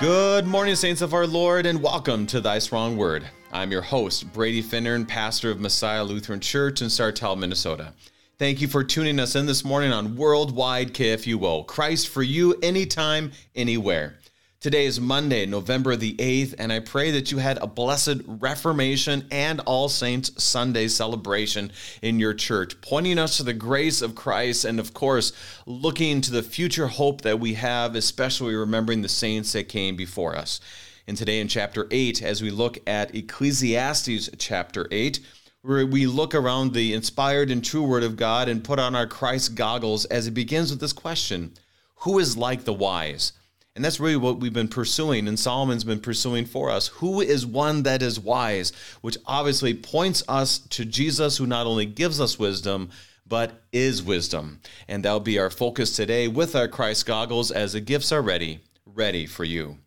Good morning, saints of our Lord, and welcome to Thy Strong Word. I'm your host, Brady Finnern, pastor of Messiah Lutheran Church in Sartell, Minnesota. Thank you for tuning us in this morning on Worldwide KFUO. Christ for you, anytime, anywhere. Today is Monday, November the 8th, and I pray that you had a blessed Reformation and All Saints Sunday celebration in your church, pointing us to the grace of Christ and, of course, looking to the future hope that we have, especially remembering the saints that came before us. And today in chapter 8, as we look at Ecclesiastes chapter 8, where we look around the inspired and true Word of God and put on our Christ goggles as it begins with this question Who is like the wise? And that's really what we've been pursuing, and Solomon's been pursuing for us. Who is one that is wise? Which obviously points us to Jesus, who not only gives us wisdom, but is wisdom. And that'll be our focus today with our Christ goggles as the gifts are ready, ready for you.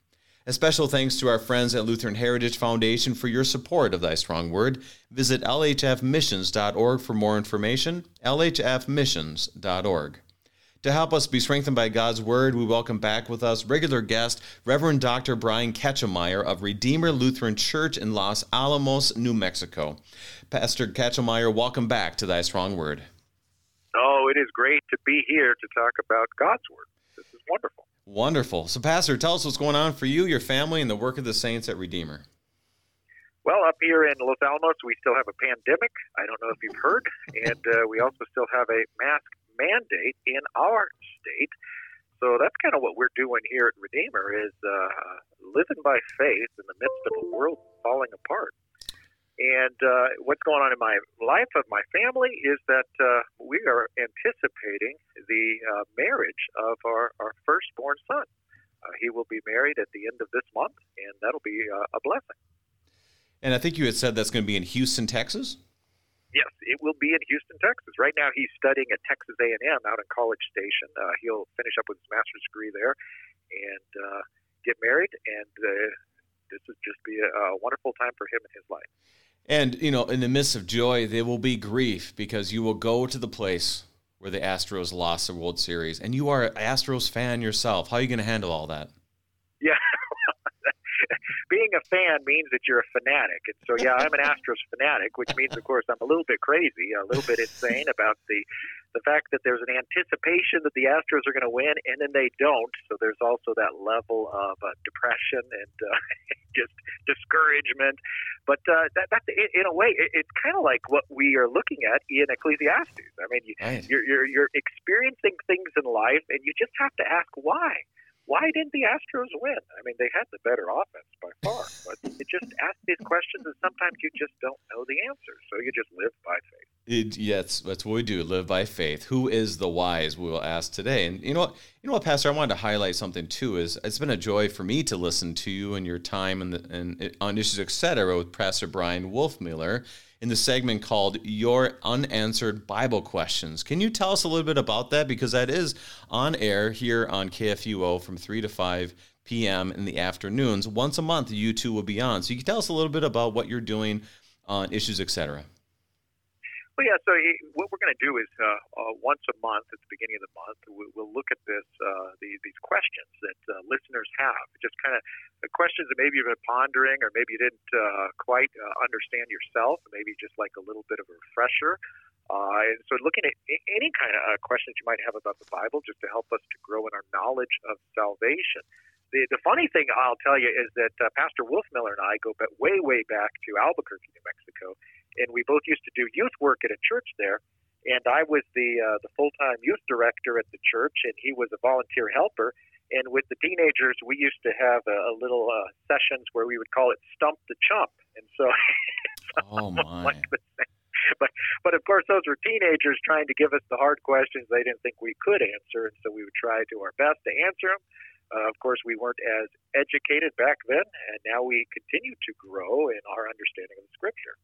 A special thanks to our friends at Lutheran Heritage Foundation for your support of Thy Strong Word. Visit lhfmissions.org for more information. lhfmissions.org. To help us be strengthened by God's Word, we welcome back with us regular guest, Reverend Dr. Brian Kachelmeier of Redeemer Lutheran Church in Los Alamos, New Mexico. Pastor Kachelmeier, welcome back to Thy Strong Word. Oh, it is great to be here to talk about God's Word. This is wonderful. Wonderful. So, Pastor, tell us what's going on for you, your family, and the work of the saints at Redeemer. Well, up here in Los Alamos, we still have a pandemic. I don't know if you've heard. And uh, we also still have a mask mandate in our state. So that's kind of what we're doing here at Redeemer is uh, living by faith in the midst of a world falling apart. And uh, what's going on in my life of my family is that uh, we are anticipating the uh, marriage of our, our firstborn son. Uh, he will be married at the end of this month, and that'll be uh, a blessing. And I think you had said that's going to be in Houston, Texas. Yes, it will be in Houston, Texas. Right now, he's studying at Texas A&M out in College Station. Uh, he'll finish up with his master's degree there and uh, get married, and uh, this will just be a, a wonderful time for him in his life. And you know, in the midst of joy, there will be grief because you will go to the place where the Astros lost the World Series, and you are an Astros fan yourself. How are you going to handle all that? Being a fan means that you're a fanatic. And so, yeah, I'm an Astros fanatic, which means, of course, I'm a little bit crazy, a little bit insane about the the fact that there's an anticipation that the Astros are going to win, and then they don't. So there's also that level of uh, depression and uh, just discouragement. But uh, that, that's in a way, it, it's kind of like what we are looking at in Ecclesiastes. I mean, you, right. you're, you're you're experiencing things in life, and you just have to ask why why didn't the Astros win? I mean, they had the better offense by far, but you just ask these questions, and sometimes you just don't know the answers, so you just live by faith. It, yes, that's what we do. Live by faith. Who is the wise? We will ask today. And you know what? You know what, Pastor? I wanted to highlight something too. Is it's been a joy for me to listen to you and your time and, and uh, on issues, etc. With Pastor Brian Wolfmueller in the segment called Your Unanswered Bible Questions. Can you tell us a little bit about that? Because that is on air here on KFUO from 3 to 5 p.m. in the afternoons. Once a month, you two will be on. So you can tell us a little bit about what you're doing on issues, etc. Well, yeah. So what we're going to do is uh, uh, once a month at the beginning of the month, we, will look at this uh, the, these questions that uh, listeners have, just kind of the questions that maybe you've been pondering, or maybe you didn't uh, quite uh, understand yourself, maybe just like a little bit of a refresher. and so, looking at any kind of questions you might have about the Bible, just to help us to grow in our knowledge of salvation. The, the funny thing I'll tell you is that Pastor Wolfmueller and I go back, way, way back to Albuquerque, New Mexico and we both used to do youth work at a church there. And I was the uh, the full time youth director at the church, and he was a volunteer helper. And with the teenagers, we used to have a, a little uh, sessions where we would call it "Stump the Chump," and so. oh my. Like but but of course those were teenagers trying to give us the hard questions they didn't think we could answer and so we would try to do our best to answer them uh, of course we weren't as educated back then and now we continue to grow in our understanding of the scripture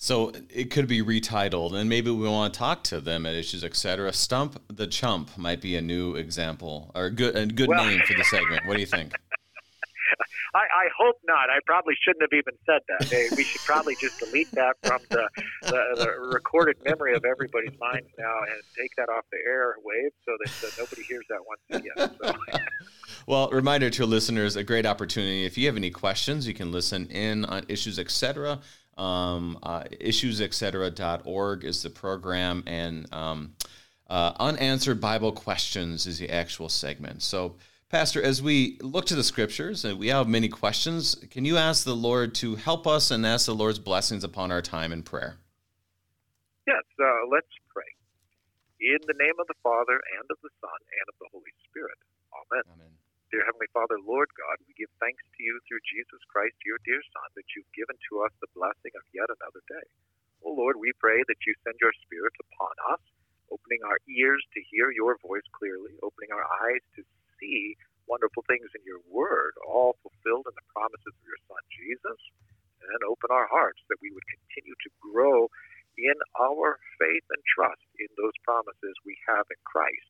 so it could be retitled, and maybe we want to talk to them at issues, etc. Stump the Chump might be a new example or a good a good well, name for the segment. What do you think? I, I hope not. I probably shouldn't have even said that. we should probably just delete that from the, the, the recorded memory of everybody's minds now and take that off the air wave so that uh, nobody hears that once again. So. well, reminder to listeners: a great opportunity. If you have any questions, you can listen in on issues, etc. Um, uh, issuesetc.org is the program, and um, uh, unanswered Bible questions is the actual segment. So Pastor, as we look to the scriptures and we have many questions, can you ask the Lord to help us and ask the Lord's blessings upon our time in prayer? Yes, uh, let's pray. In the name of the Father, and of the Son, and of the Holy Spirit. Amen. Amen. Dear Heavenly Father, Lord God, we give thanks to you through Jesus Christ, your dear Son, that you've given to us the blessing of yet another day. Oh Lord, we pray that you send your Spirit upon us, opening our ears to hear your voice clearly, opening our eyes to see wonderful things in your word, all fulfilled in the promises of your Son Jesus, and open our hearts that we would continue to grow in our faith and trust in those promises we have in Christ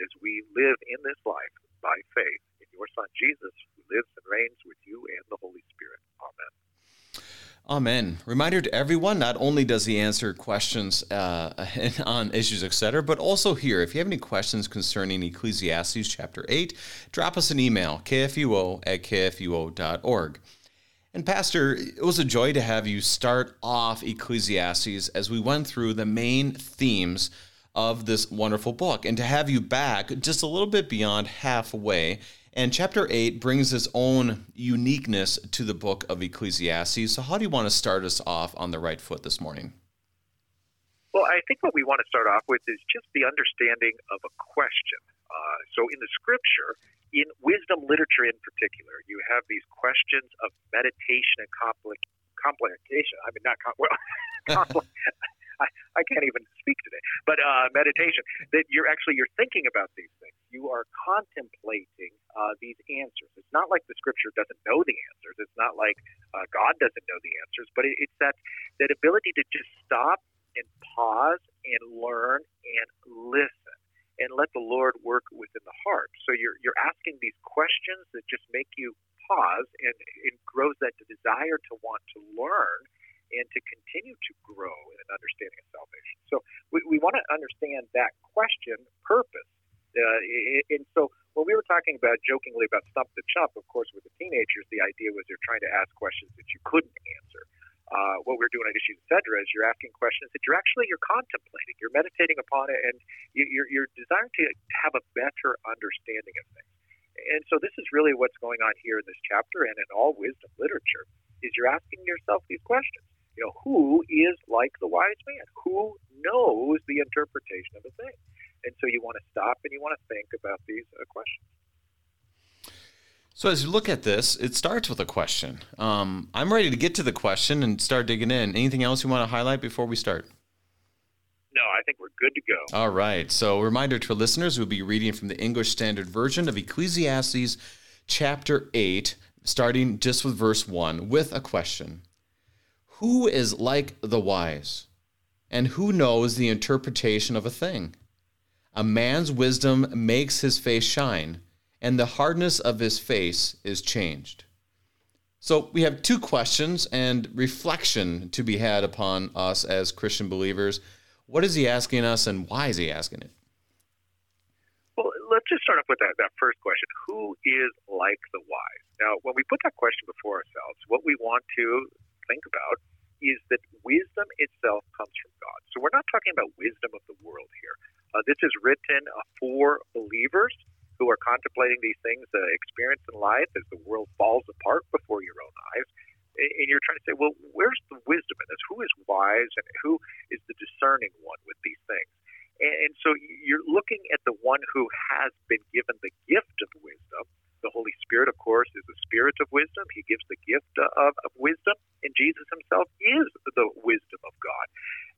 as we live in this life by faith your Son Jesus, who lives and reigns with you and the Holy Spirit. Amen. Amen. Reminder to everyone: not only does he answer questions uh, on issues, etc., but also here. If you have any questions concerning Ecclesiastes chapter eight, drop us an email: kfuo at kfuo.org. And Pastor, it was a joy to have you start off Ecclesiastes as we went through the main themes of this wonderful book, and to have you back just a little bit beyond halfway and chapter 8 brings its own uniqueness to the book of Ecclesiastes. So, how do you want to start us off on the right foot this morning? Well, I think what we want to start off with is just the understanding of a question. Uh, so, in the scripture, in wisdom literature in particular, you have these questions of meditation and compli- complication. I mean, not com- well, compli- I, I can't even speak today. But uh, meditation, that you're actually you're thinking about these things. You are contemplating uh, these answers. It's not like the Scripture doesn't know the answers. It's not like uh, God doesn't know the answers. But it, it's that that ability to just stop and pause and learn and listen and let the Lord work within the heart. So you're you're asking these questions that just make you pause and it grows that desire to want to learn and to continue to grow in an understanding of salvation. So we, we want to understand that question, purpose. Uh, and so when we were talking about jokingly about stump the chump, of course, with the teenagers, the idea was they're trying to ask questions that you couldn't answer. Uh, what we're doing at Issues Etc. is you're asking questions that you're actually you're contemplating, you're meditating upon it, and you're, you're desiring to have a better understanding of things. And so this is really what's going on here in this chapter and in all wisdom literature is you're asking yourself these questions. You know, who is like the wise man? Who knows the interpretation of a thing? And so you want to stop and you want to think about these uh, questions. So as you look at this, it starts with a question. Um, I'm ready to get to the question and start digging in. Anything else you want to highlight before we start? No, I think we're good to go. All right. So, reminder to listeners, we'll be reading from the English Standard Version of Ecclesiastes chapter 8, starting just with verse 1, with a question who is like the wise? And who knows the interpretation of a thing? A man's wisdom makes his face shine, and the hardness of his face is changed. So we have two questions and reflection to be had upon us as Christian believers. What is he asking us, and why is he asking it? Well, let's just start off with that, that first question Who is like the wise? Now, when we put that question before ourselves, what we want to think about is that wisdom itself comes from God. So we're not talking about wisdom of the world here. Uh, this is written uh, for believers who are contemplating these things, uh, experience in life as the world falls apart before your own eyes. And you're trying to say, well, where's the wisdom in this? Who is wise and who is the discerning one with these things? And so you're looking at the one who has been given the gift of wisdom the Holy Spirit, of course, is the spirit of wisdom. He gives the gift of, of wisdom, and Jesus himself is the wisdom of God.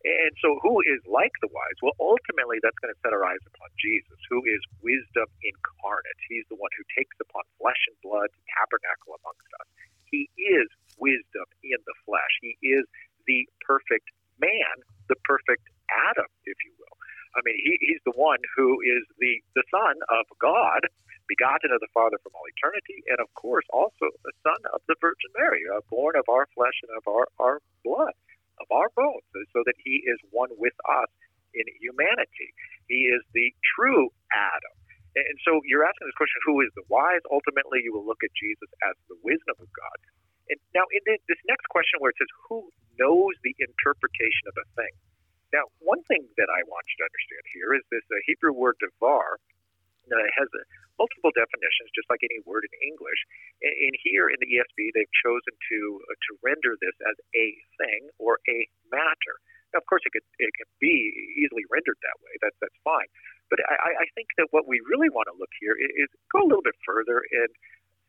And so, who is like the wise? Well, ultimately, that's going to set our eyes upon Jesus, who is wisdom incarnate. He's the one who takes upon flesh and blood to tabernacle amongst us. He is wisdom in the flesh. He is the perfect man, the perfect Adam, if you will. I mean, he, he's the one who is the, the Son of God begotten of the Father from all eternity, and of course also the son of the Virgin Mary, uh, born of our flesh and of our, our blood, of our bones, so that he is one with us in humanity. He is the true Adam. And so you're asking this question who is the wise? Ultimately, you will look at Jesus as the wisdom of God. And now, in this next question where it says, who knows the interpretation of a thing? Now, one thing that I want you to understand here is this uh, Hebrew word devar uh, has uh, multiple definitions, just like any word in English. And, here in the ESV, they've chosen to uh, to render this as a thing or a matter. Now, of course, it could it can be easily rendered that way. That's that's fine. But I, I think that what we really want to look here is, is go a little bit further in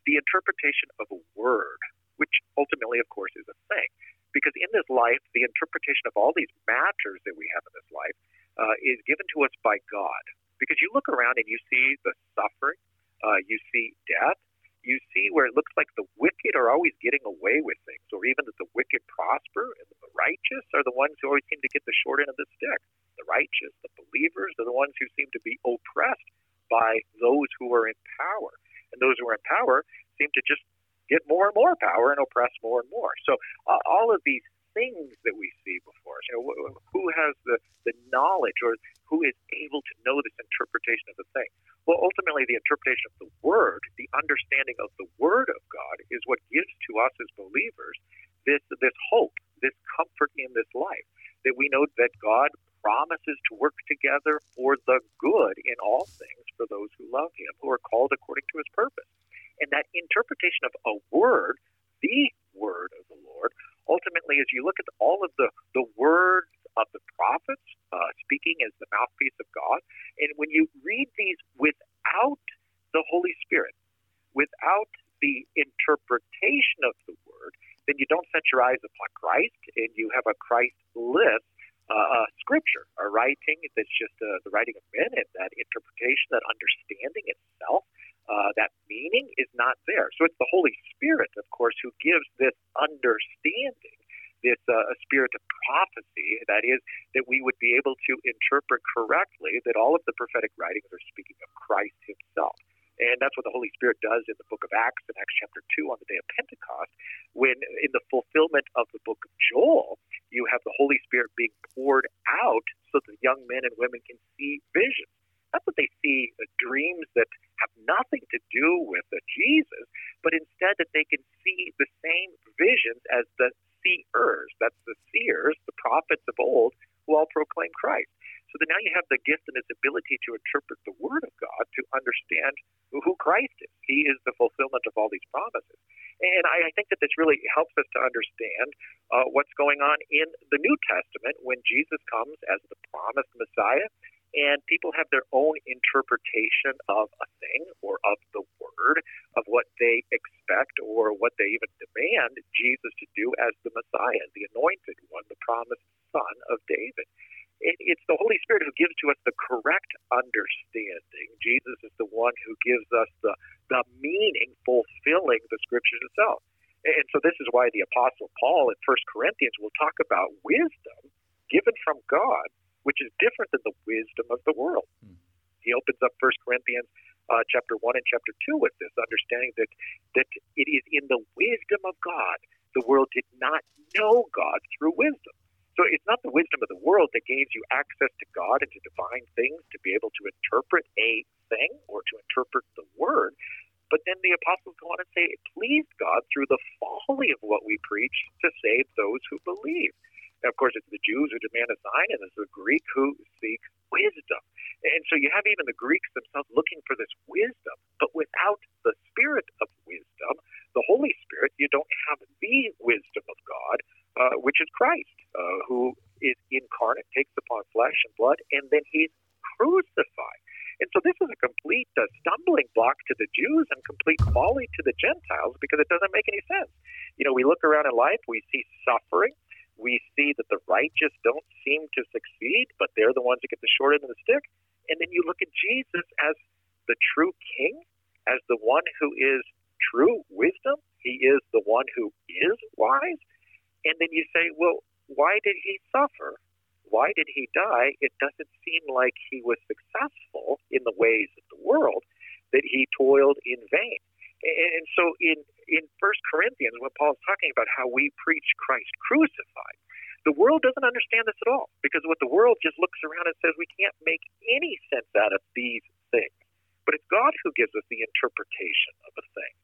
the interpretation of a word, which ultimately, of course, is a thing. Because in this life, the interpretation of all these matters that we have in this life uh, is given to us by God. Because you look around and you see the suffering, uh, you see death, you see where it looks like the wicked are always getting away with things, or even that the wicked prosper and the righteous are the ones who always seem to get the short end of the stick. The righteous, the believers, are the ones who seem to be oppressed by those who are in power. And those who are in power seem to just get more and more power and oppress more and more. So uh, all of these things that we see before us, you know, who has the, the knowledge or who is able to know this interpretation of the thing? Well, ultimately, the interpretation of the Word, the understanding of the Word of God, is what gives to us as believers this this hope, this comfort in this life, that we know that God promises to work together for the good in all things for those who love Him, who are called according to His purpose. And that interpretation of a word, the word of the Lord, ultimately, as you look at all of the, the words of the prophets uh, speaking as the mouthpiece of God, and when you read these without the Holy Spirit, without the interpretation of the word, then you don't set your eyes upon Christ and you have a Christless uh, uh, scripture, a writing that's just uh, the writing of men, and that interpretation, that understanding itself uh, that meaning is not there. So it's the Holy Spirit, of course, who gives this understanding, this uh, spirit of prophecy, that is, that we would be able to interpret correctly that all of the prophetic writings are speaking of Christ himself. And that's what the Holy Spirit does in the book of Acts, in Acts chapter 2, on the day of Pentecost, when in the fulfillment of the book of Joel, you have the Holy Spirit being poured out so that young men and women can see visions. Not that they see uh, dreams that have nothing to do with the Jesus, but instead that they can see the same visions as the seers. That's the seers, the prophets of old, who all proclaim Christ. So that now you have the gift and its ability to interpret the Word of God to understand who Christ is. He is the fulfillment of all these promises. And I, I think that this really helps us to understand uh, what's going on in the New Testament when Jesus comes as the promised Messiah and people have their own interpretation of a thing or of the word, of what they expect or what they even demand Jesus to do as the Messiah, the anointed one, the promised son of David. It's the Holy Spirit who gives to us the correct understanding. Jesus is the one who gives us the, the meaning fulfilling the scriptures itself. And so this is why the Apostle Paul in 1 Corinthians will talk about wisdom given from God which is different than the wisdom of the world. Hmm. He opens up First Corinthians uh, chapter one and chapter two with this understanding that that it is in the wisdom of God. The world did not know God through wisdom. So it's not the wisdom of the world that gains you access to God and to divine things to be able to interpret a thing or to interpret the word. But then the apostles go on and say it pleased God through the folly of what we preach to save those who believe. Now, of course, it's the Jews who demand a sign, and it's the Greek who seek wisdom. And so you have even the Greeks themselves looking for this wisdom, but without the spirit of wisdom, the Holy Spirit, you don't have the wisdom of God, uh, which is Christ, uh, who is incarnate, takes upon flesh and blood, and then he's crucified. And so this is a complete uh, stumbling block to the Jews and complete folly to the Gentiles because it doesn't make any sense. You know, we look around in life, we see suffering, we see that the righteous don't seem to succeed, but they're the ones that get the short end of the stick. And then you look at Jesus as the true king, as the one who is true wisdom. He is the one who is wise. And then you say, well, why did he suffer? Why did he die? It doesn't seem like he was successful in the ways of the world. that he toiled in vain. And so in, in 1 Corinthians, when Paul's talking about how we preach Christ crucified, the world doesn't understand this at all because what the world just looks around and says we can't make any sense out of these things. But it's God who gives us the interpretation of a thing,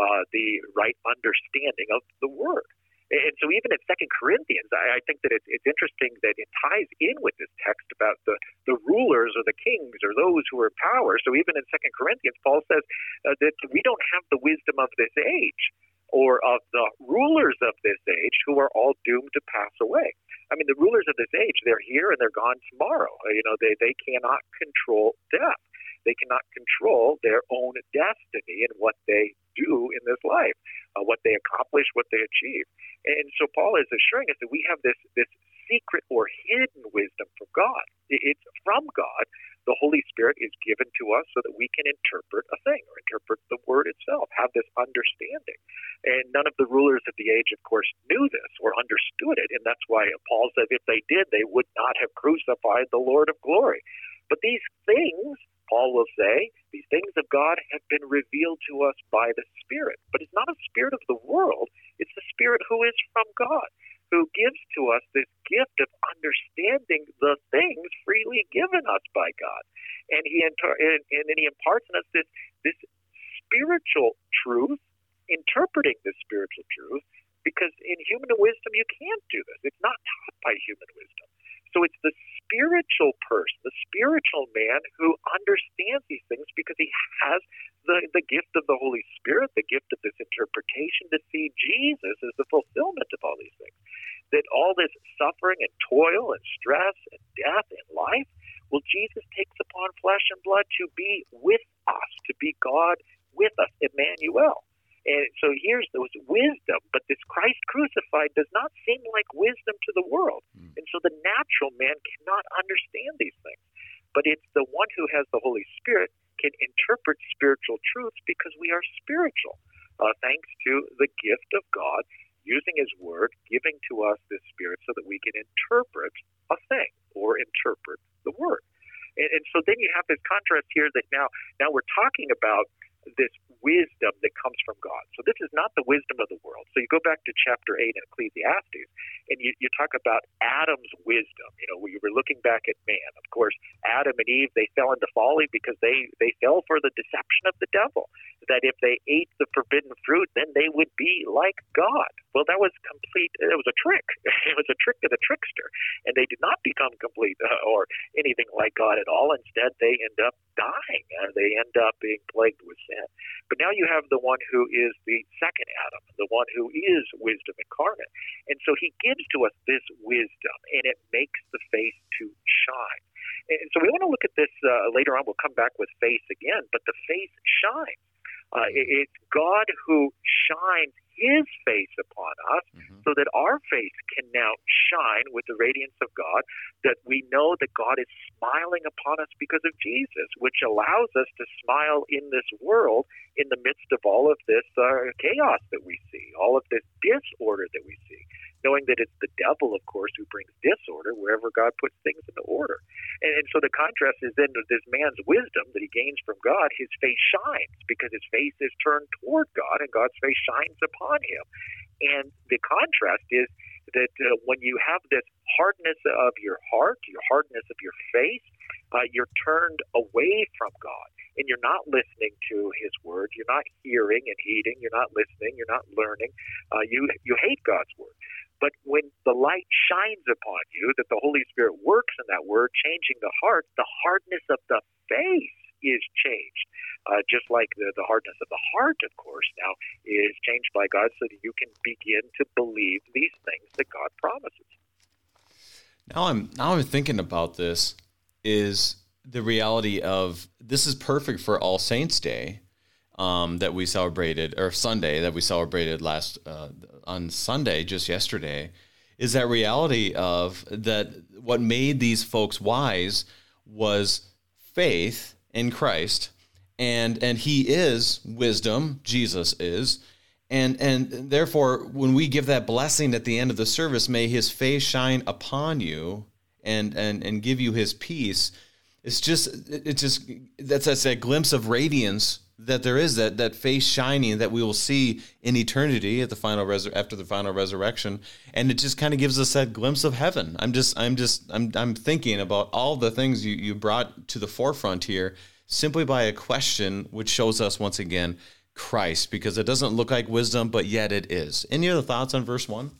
uh, the right understanding of the word. And so, even in Second Corinthians, I, I think that it's, it's interesting that it ties in with this text about the, the rulers or the kings or those who are in power. So, even in Second Corinthians, Paul says uh, that we don't have the wisdom of this age or of the rulers of this age who are all doomed to pass away. I mean, the rulers of this age, they're here and they're gone tomorrow. You know, they, they cannot control death. They cannot control their own destiny and what they do in this life, uh, what they accomplish, what they achieve. And so Paul is assuring us that we have this this secret or hidden wisdom from God. It's from God. The Holy Spirit is given to us so that we can interpret a thing or interpret the word itself, have this understanding. And none of the rulers of the age, of course, knew this or understood it. And that's why Paul says if they did, they would not have crucified the Lord of glory. But these things Paul will say, these things of God have been revealed to us by the Spirit. But it's not a spirit of the world, it's the Spirit who is from God, who gives to us this gift of understanding the things freely given us by God. And he and, and then he imparts in us this this spiritual truth, interpreting this spiritual truth, because in human wisdom you can't do this. It's not taught by human wisdom. So it's the spiritual person, the spiritual man who understands these things because he has the, the gift of the Holy Spirit, the gift of this interpretation to see Jesus as the fulfillment of all these things. That all this suffering and toil and stress and death in life, well, Jesus takes upon flesh and blood to be with us, to be God with us, Emmanuel. And so here's those wisdom, but this Christ crucified does not seem like wisdom to the world. Mm. And so the natural man cannot understand these things. But it's the one who has the Holy Spirit can interpret spiritual truths because we are spiritual, uh, thanks to the gift of God using His Word, giving to us this Spirit so that we can interpret a thing or interpret the Word. And, and so then you have this contrast here that now now we're talking about this wisdom that comes from God. So this is not the wisdom of the world. So you go back to chapter 8 in Ecclesiastes, and you, you talk about Adam's wisdom. You know, we were looking back at man. Of course, Adam and Eve, they fell into folly because they, they fell for the deception of the devil, that if they ate the forbidden fruit, then they would be like God. Well, that was complete, it was a trick. It was a trick of the trickster. And they did not become complete uh, or anything like God at all. Instead, they end up dying. Uh, they end up being plagued with sin. But now you have the one who is the second Adam, the one who is wisdom incarnate. And so he gives to us this wisdom, and it makes the face to shine. And so we want to look at this uh, later on. We'll come back with face again, but the face shines. Uh, it's God who shines his face upon us mm-hmm. so that our face can now shine with the radiance of God, that we know that God is smiling upon us because of Jesus, which allows us to smile in this world in the midst of all of this uh, chaos that we see, all of this disorder that we see knowing that it's the devil, of course, who brings disorder wherever God puts things into order. And, and so the contrast is then this man's wisdom that he gains from God, his face shines because his face is turned toward God and God's face shines upon him. And the contrast is that uh, when you have this hardness of your heart, your hardness of your face, uh, you're turned away from God and you're not listening to His word. You're not hearing and heeding. You're not listening. You're not learning. Uh, you you hate God's word. But when the light shines upon you, that the Holy Spirit works in that word, changing the heart, the hardness of the face is changed. Uh, just like the, the hardness of the heart, of course, now is changed by God so that you can begin to believe these things that God promises. Now I'm now I'm thinking about this is the reality of this is perfect for All Saints Day um, that we celebrated, or Sunday that we celebrated last uh, on Sunday, just yesterday, is that reality of that what made these folks wise was faith in Christ, and and He is wisdom. Jesus is. And, and therefore, when we give that blessing at the end of the service, may his face shine upon you and, and, and give you his peace it's just it's just that's that's that glimpse of radiance that there is that that face shining that we will see in eternity at the final after the final resurrection. And it just kind of gives us that glimpse of heaven. I'm just i'm just i'm i'm thinking about all the things you you brought to the forefront here simply by a question which shows us once again Christ because it doesn't look like wisdom but yet it is. Any other thoughts on verse 1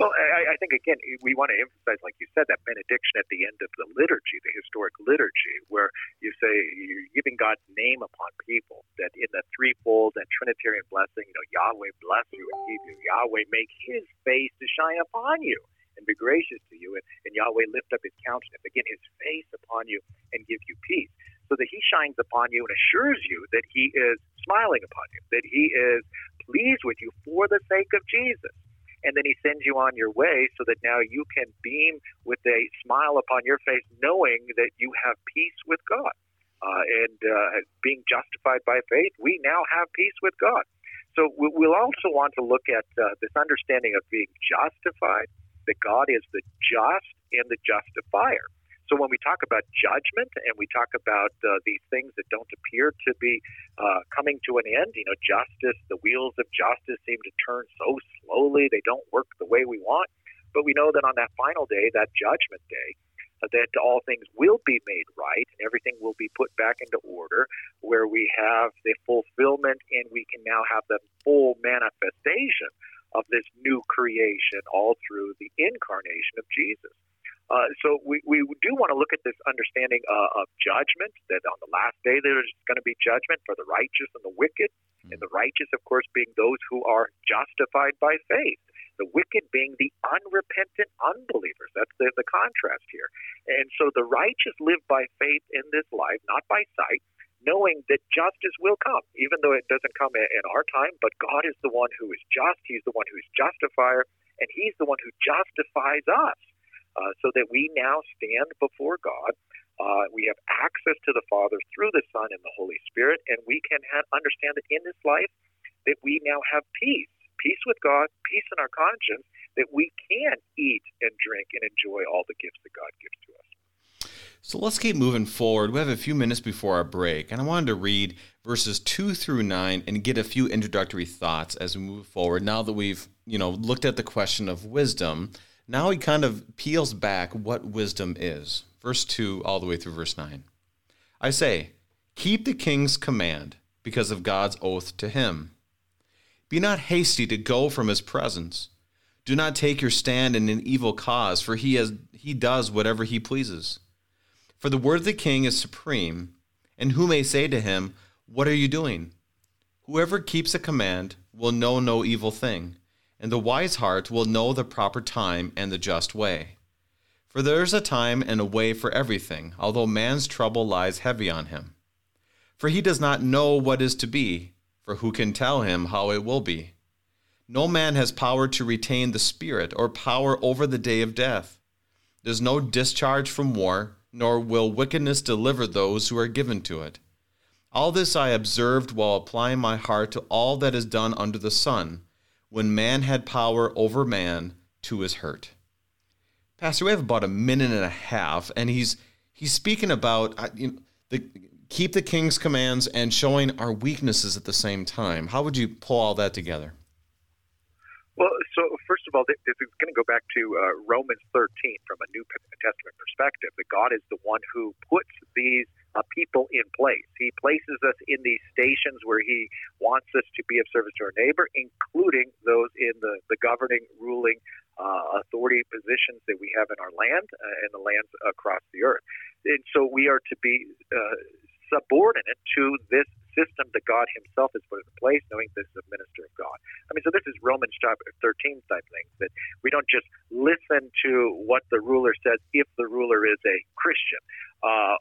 well, I, I think again we want to emphasize, like you said, that benediction at the end of the liturgy, the historic liturgy, where you say you're giving God's name upon people. That in the threefold and Trinitarian blessing, you know, Yahweh bless you and keep you. Yahweh make His face to shine upon you and be gracious to you, and, and Yahweh lift up His countenance, again His face upon you and give you peace. So that He shines upon you and assures you that He is smiling upon you, that He is pleased with you for the sake of Jesus and then he sends you on your way so that now you can beam with a smile upon your face, knowing that you have peace with God. Uh, and uh, being justified by faith, we now have peace with God. So we'll also want to look at uh, this understanding of being justified, that God is the just and the justifier. So when we talk about judgment and we talk about uh, these things that don't appear to be uh, coming to an end, you know, justice, the wheels of justice seem to turn so slowly, they don't work the way we want. But we know that on that final day, that judgment day, uh, that all things will be made right and everything will be put back into order, where we have the fulfillment and we can now have the full manifestation of this new creation all through the incarnation of Jesus. Uh, so we, we do want to look at this understanding uh, of judgment, that on the last day there's going to be judgment for the righteous and the wicked. Mm-hmm. And the righteous, of course, being those who are justified by faith. The wicked being the unrepentant unbelievers. That's the, the contrast here. And so the righteous live by faith in this life, not by sight, knowing that justice will come, even though it doesn't come in our time. But God is the one who is just, He's the one who is justifier, and He's the one who justifies us uh, so that we now stand before God. Uh, we have access to the Father through the Son and the Holy Spirit, and we can understand that in this life that we now have peace, peace with God, peace in our conscience, that we can eat and drink and enjoy all the gifts that God gives to us. So let's keep moving forward. We have a few minutes before our break, and I wanted to read verses two through nine and get a few introductory thoughts as we move forward. Now that we've, you know, looked at the question of wisdom, now he kind of peels back what wisdom is. Verse 2 all the way through verse 9. I say, keep the king's command because of God's oath to him. Be not hasty to go from his presence. Do not take your stand in an evil cause, for he, has, he does whatever he pleases. For the word of the king is supreme, and who may say to him, What are you doing? Whoever keeps a command will know no evil thing and the wise heart will know the proper time and the just way. For there is a time and a way for everything, although man's trouble lies heavy on him. For he does not know what is to be, for who can tell him how it will be? No man has power to retain the Spirit or power over the day of death. There's no discharge from war, nor will wickedness deliver those who are given to it. All this I observed while applying my heart to all that is done under the sun when man had power over man to his hurt. Pastor, we have about a minute and a half, and he's he's speaking about uh, you know, the keep the king's commands and showing our weaknesses at the same time. How would you pull all that together? Well, so first of all, this is going to go back to uh, Romans 13 from a New Testament perspective. That God is the one who puts these uh, people in place. He places us in these stations where He wants us to be of service to our neighbor, including those in the, the governing, ruling, uh, authority positions that we have in our land uh, and the lands across the earth. And so we are to be uh, subordinate to this system that God Himself has put in place, knowing this is a minister of God. I mean, so this is Romans chapter 13 type thing that we don't just listen to what the ruler says if the ruler is a Christian, uh,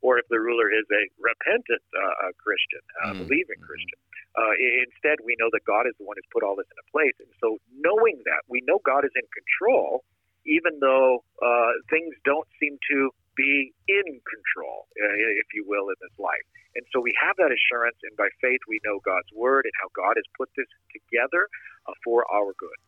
or if the ruler is a repentant uh, Christian, uh, mm-hmm. believing Christian. Uh, instead, we know that God is the one who's put all this into place. And so, knowing that, we know God is in control, even though uh, things don't seem to be in control, uh, if you will, in this life. And so we have that assurance, and by faith, we know God's word and how God has put this together uh, for our good.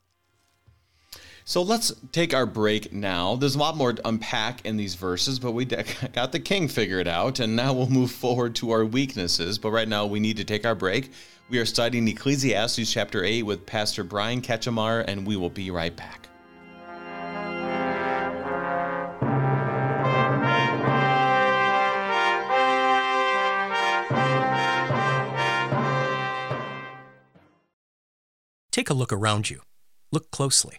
So let's take our break now. There's a lot more to unpack in these verses, but we got the king figured out, and now we'll move forward to our weaknesses. But right now, we need to take our break. We are studying Ecclesiastes chapter 8 with Pastor Brian Kachelmeier, and we will be right back. Take a look around you. Look closely.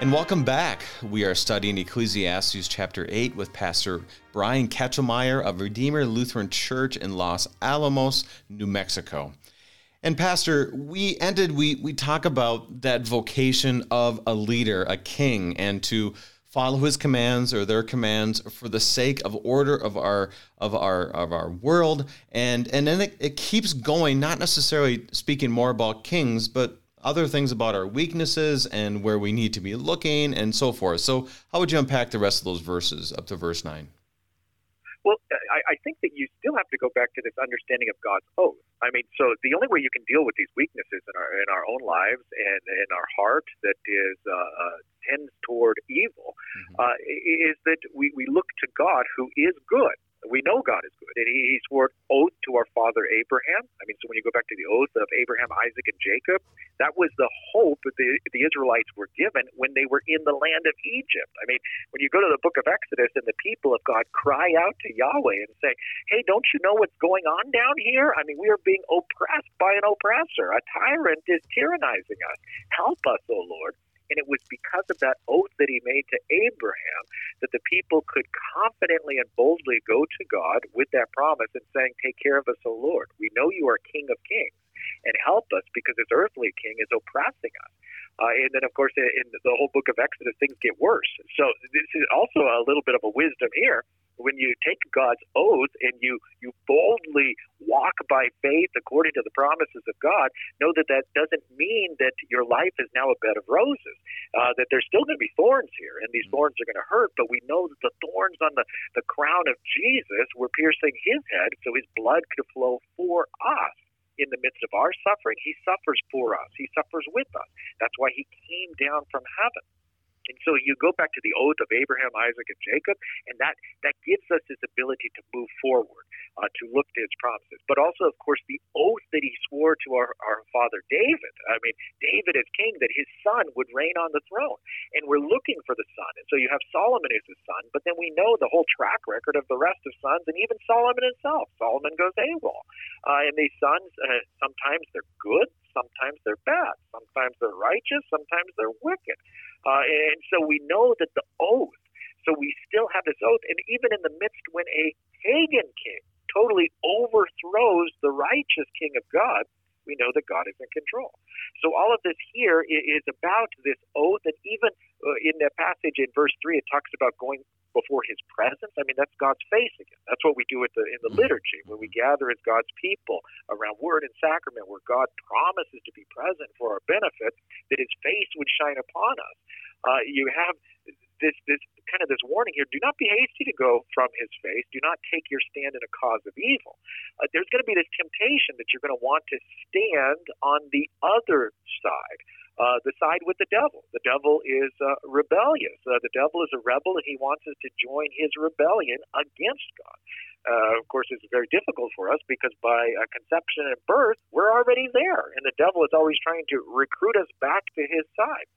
And welcome back. We are studying Ecclesiastes chapter 8 with Pastor Brian Kachelmeier of Redeemer Lutheran Church in Los Alamos, New Mexico. And Pastor, we ended, we, we talk about that vocation of a leader, a king, and to follow his commands or their commands for the sake of order of our of our of our world and and then it, it keeps going not necessarily speaking more about kings but other things about our weaknesses and where we need to be looking and so forth. So, how would you unpack the rest of those verses up to verse 9? Well, I, I think that you still have to go back to this understanding of God's oath. I mean, so the only way you can deal with these weaknesses in our in our own lives and in our heart that is uh, uh, tends toward evil mm-hmm. uh, is that we, we look to God who is good we know God is good. And he, he swore oath to our father Abraham. I mean, so when you go back to the oath of Abraham, Isaac, and Jacob, that was the hope that the, the Israelites were given when they were in the land of Egypt. I mean, when you go to the book of Exodus and the people of God cry out to Yahweh and say, Hey, don't you know what's going on down here? I mean, we are being oppressed by an oppressor. A tyrant is tyrannizing us. Help us, O Lord. And it was because of that oath that he made to Abraham that the people could confidently and boldly go to God with that promise and saying, Take care of us, O Lord. We know you are King of kings and help us because this earthly king is oppressing us. Uh, and then, of course, in the whole book of Exodus, things get worse. So this is also a little bit of a wisdom here. When you take God's oath and you you boldly walk by faith according to the promises of God, know that that doesn't mean that your life is now a bed of roses. Uh, that there's still going to be thorns here, and these thorns are going to hurt. But we know that the thorns on the the crown of Jesus were piercing His head, so His blood could flow for us in the midst of our suffering, he suffers for us. He suffers with us. That's why he came down from heaven. And so you go back to the oath of Abraham, Isaac, and Jacob, and that, that gives us this ability to move forward, uh, to look to his promises. But also, of course, the oath that he swore to our, our father David. I mean, David as king, that his son would reign on the throne. And we're looking for the son. And so you have Solomon as his son, but then we know the whole track record of the rest of sons, and even Solomon himself. Solomon goes AWOL. Uh, and these sons, uh, sometimes they're good, sometimes they're bad, sometimes they're righteous, sometimes they're wicked. Uh, and so we know that the oath, so we still have this oath, and even in the midst when a pagan king totally overthrows the righteous king of God, we know that God is in control. So all of this here is about this oath, and even uh, in the passage in verse three, it talks about going before His presence. I mean, that's God's face again. That's what we do at the, in the liturgy when we gather as God's people around Word and Sacrament, where God promises to be present for our benefit, that His face would shine upon us uh, you have this this kind of this warning here: do not be hasty to go from His face. Do not take your stand in a cause of evil. Uh, there's going to be this temptation that you're going to want to stand on the other side. Uh, the side with the devil. The devil is uh, rebellious. Uh, the devil is a rebel, and he wants us to join his rebellion against God. Uh, of course, it's very difficult for us because by uh, conception and birth, we're already there, and the devil is always trying to recruit us back to his side.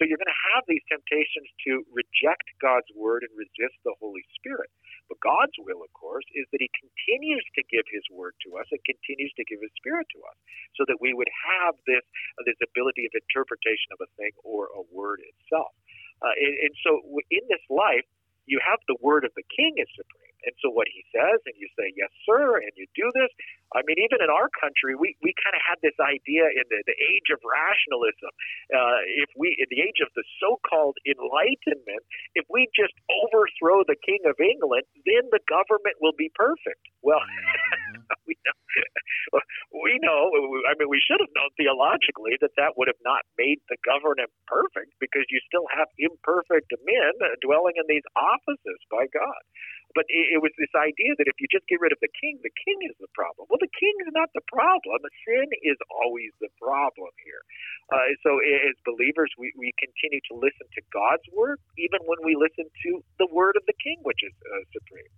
So you're going to have these temptations to reject God's word and resist the Holy Spirit. But God's will, of course, is that He continues to give His word to us and continues to give His Spirit to us, so that we would have this uh, this ability of interpretation of a thing or a word itself. Uh, and, and so, in this life, you have the word of the King is supreme. And so what he says, and you say, yes, sir, and you do this. I mean, even in our country, we, we kind of had this idea in the, the age of rationalism. Uh, if we, in the age of the so-called Enlightenment, if we just overthrow the King of England, then the government will be perfect. Well, mm-hmm. we know, we know. I mean, we should have known theologically that that would have not made the government perfect because you still have imperfect men dwelling in these offices by God. But it, was this idea that if you just get rid of the king, the king is the problem. Well, the king is not the problem. Sin is always the problem here. Uh, so as believers, we, we continue to listen to God's word, even when we listen to the word of the king, which is uh, supreme.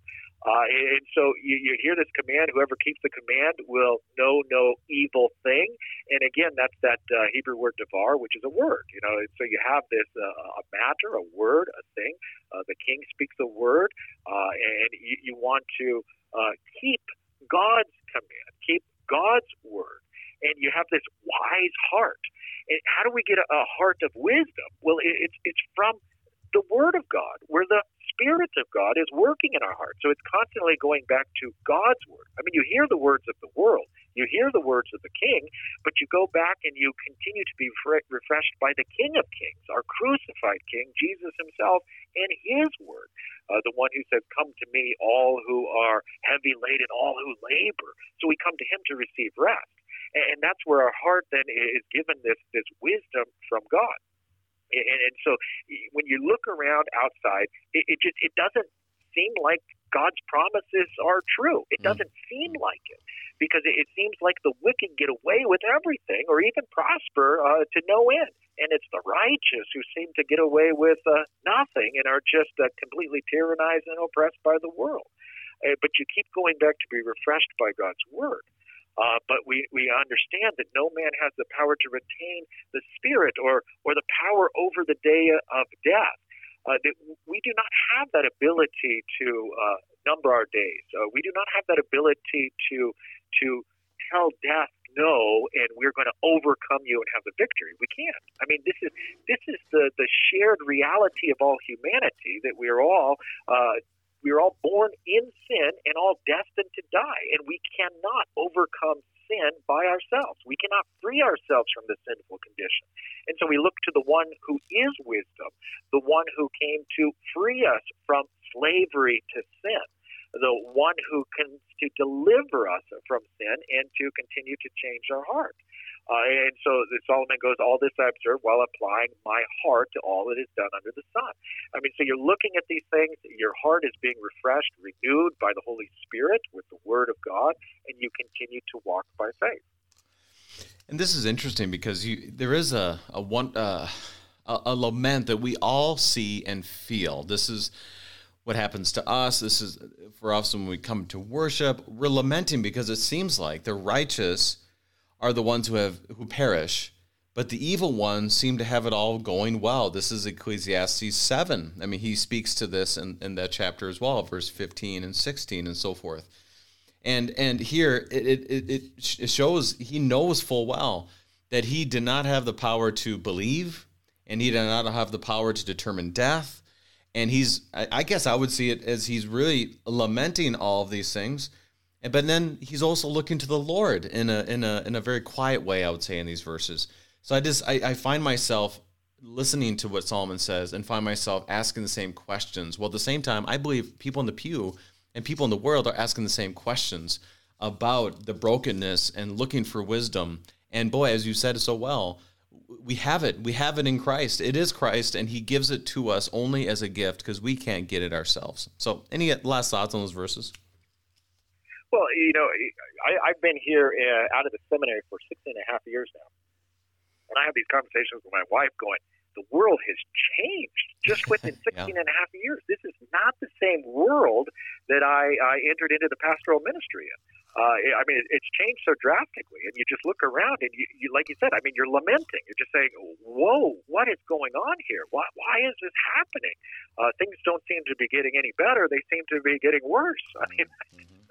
Uh, and so you, you hear this command: whoever keeps the command will know no evil thing. And again, that's that uh, Hebrew word "davar," which is a word. You know, so you have this uh, a matter, a word, a thing. Uh, the king speaks a word, uh, and you, you want to uh, keep God's command, keep God's word, and you have this wise heart. And how do we get a, a heart of wisdom? Well, it, it's it's from the Word of God, where the Spirit of God is working in our hearts. So it's constantly going back to God's Word. I mean, you hear the words of the world, you hear the words of the King, but you go back and you continue to be refreshed by the King of Kings, our crucified King, Jesus Himself, and His Word. Uh, the one who says, Come to me, all who are heavy laden, all who labor. So we come to Him to receive rest. And that's where our heart then is given this, this wisdom from God. And, and so when you look around outside, it, it just it doesn't seem like God's promises are true. It mm. doesn't seem like it because it, it seems like the wicked get away with everything or even prosper uh, to no end. And it's the righteous who seem to get away with uh, nothing and are just uh, completely tyrannized and oppressed by the world. Uh, but you keep going back to be refreshed by God's word. Uh, but we, we understand that no man has the power to retain the spirit or, or the power over the day of death. Uh, we do not have that ability to uh, number our days. Uh, we do not have that ability to to tell death no, and we're going to overcome you and have the victory. We can't. I mean, this is this is the the shared reality of all humanity that we are all uh, we are all born in sin and all destined to die, and we cannot overcome sin by ourselves. We cannot free ourselves from the sinful condition. And so we look to the one who is wisdom, the one who came to free us from slavery to sin, the one who can to deliver us from sin and to continue to change our heart. Uh, and so Solomon goes, All this I observe while applying my heart to all that is done under the sun. I mean, so you're looking at these things, your heart is being refreshed, renewed by the Holy Spirit with the Word of God, and you continue to walk by faith. And this is interesting because you there is a a one uh, a, a lament that we all see and feel. This is what happens to us. This is for us when we come to worship. We're lamenting because it seems like the righteous are the ones who have who perish, but the evil ones seem to have it all going well. This is Ecclesiastes 7. I mean, he speaks to this in, in that chapter as well, verse 15 and 16 and so forth. And and here it, it, it, it shows he knows full well that he did not have the power to believe and he did not have the power to determine death. And he's, I guess I would see it as he's really lamenting all of these things but then he's also looking to the Lord in a in a in a very quiet way, I would say, in these verses. So I just I, I find myself listening to what Solomon says and find myself asking the same questions. Well, at the same time, I believe people in the pew and people in the world are asking the same questions about the brokenness and looking for wisdom. And boy, as you said so well, we have it. We have it in Christ. It is Christ, and He gives it to us only as a gift because we can't get it ourselves. So, any last thoughts on those verses? Well, you know, I, I've been here uh, out of the seminary for 16 and a half years now. And I have these conversations with my wife going, the world has changed just within 16 yeah. and a half years. This is not the same world that I, I entered into the pastoral ministry in. Uh, I mean, it's changed so drastically, and you just look around, and you, you, like you said, I mean, you're lamenting. You're just saying, "Whoa, what is going on here? Why, why is this happening? Uh, things don't seem to be getting any better; they seem to be getting worse." I mean, mm-hmm.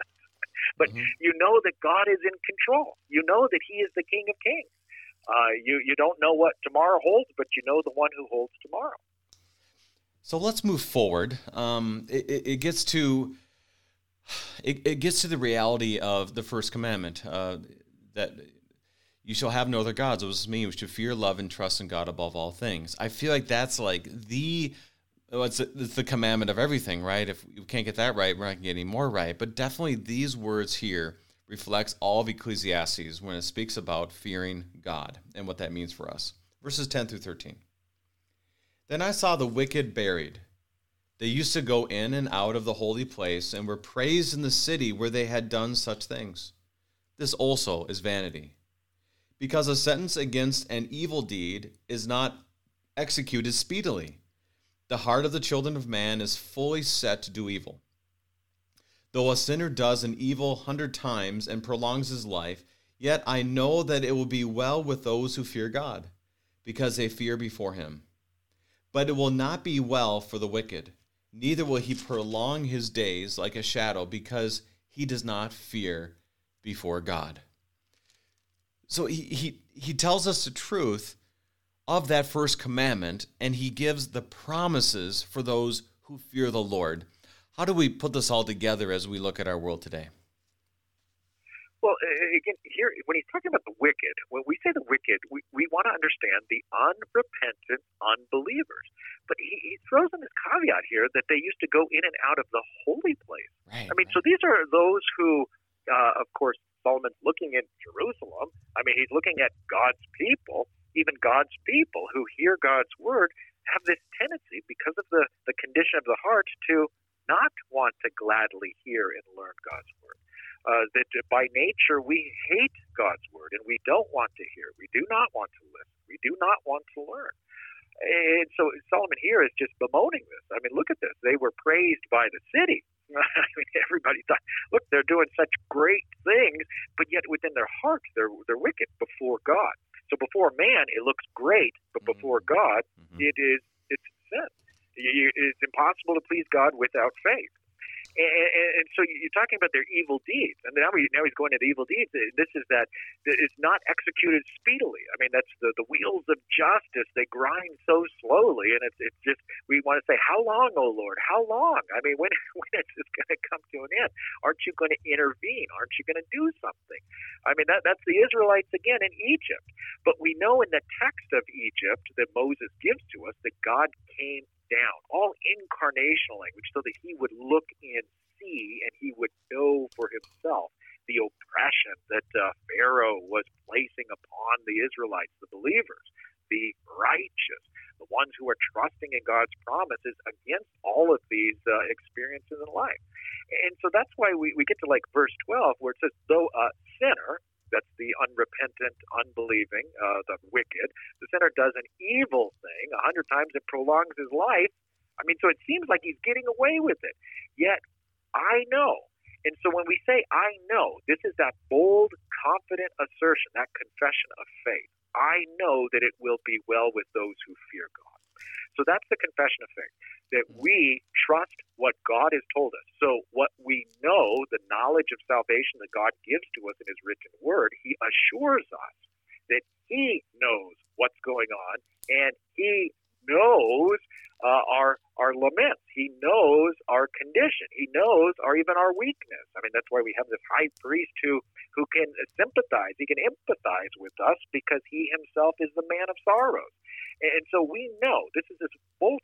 But mm-hmm. you know that God is in control. You know that He is the King of Kings. Uh, you you don't know what tomorrow holds, but you know the one who holds tomorrow. So let's move forward. Um, it, it, gets to it, it gets to the reality of the first commandment uh, that you shall have no other gods. It was me. We should fear, love, and trust in God above all things. I feel like that's like the it's, it's the commandment of everything, right? If we can't get that right, we're not going to get any more right. But definitely these words here reflects all of Ecclesiastes when it speaks about fearing God and what that means for us. Verses 10 through 13. Then I saw the wicked buried. They used to go in and out of the holy place and were praised in the city where they had done such things. This also is vanity. Because a sentence against an evil deed is not executed speedily the heart of the children of man is fully set to do evil. Though a sinner does an evil hundred times and prolongs his life, yet I know that it will be well with those who fear God, because they fear before him. But it will not be well for the wicked, neither will he prolong his days like a shadow, because he does not fear before God. So he, he, he tells us the truth of that first commandment, and he gives the promises for those who fear the Lord. How do we put this all together as we look at our world today? Well, again, here, when he's talking about the wicked, when we say the wicked, we, we want to understand the unrepentant unbelievers. But he, he throws in this caveat here that they used to go in and out of the holy place. Right, I mean, right. so these are those who, uh, of course, Solomon's looking at Jerusalem. I mean, he's looking at God's people, even God's people who hear God's word have this tendency, because of the, the condition of the heart, to not want to gladly hear and learn God's word. Uh, that by nature we hate God's word and we don't want to hear. We do not want to listen. We do not want to learn. And so Solomon here is just bemoaning this. I mean, look at this. They were praised by the city. I mean, everybody thought, look, they're doing such great things, but yet within their hearts, they're they're wicked before God. So before man, it looks great, but before Mm-hmm. God, Mhm. it is it's sin. It's impossible to please God without faith. And, and, and so you're talking about their evil deeds, and now, we, now he's going to the evil deeds. This is that it's not executed speedily. I mean, that's the the wheels of justice. They grind so slowly, and it's it's just we want to say, how long, oh Lord, how long? I mean, when when is this going to come to an end? Aren't you going to intervene? Aren't you going to do something? I mean, that that's the Israelites again in Egypt. But we know in the text of Egypt that Moses gives to us that God came down, all incarnational language, so that he would look and see and he would know for himself the oppression that uh, Pharaoh was placing upon the Israelites, the believers, the righteous, the ones who are trusting in God's promises against all of these uh, experiences in life. And so that's why we, we get to like verse 12, where it says, though a sinner, that's the unrepentant, unbelieving, uh, the wicked. The sinner does an evil thing a hundred times and prolongs his life. I mean, so it seems like he's getting away with it. Yet, I know. And so when we say I know, this is that bold, confident assertion, that confession of faith. I know that it will be well with those who fear God. So that's the confession of faith, that we trust what God has told us. So what we know, the knowledge of salvation that God gives to us in his written word, he assures us that he knows what's going on and he knows uh, our our laments. He knows our condition. He knows our even our weakness. I mean, that's why we have this high priest who who can sympathize. He can empathize with us because he himself is the man of sorrows. And so we know this is this bold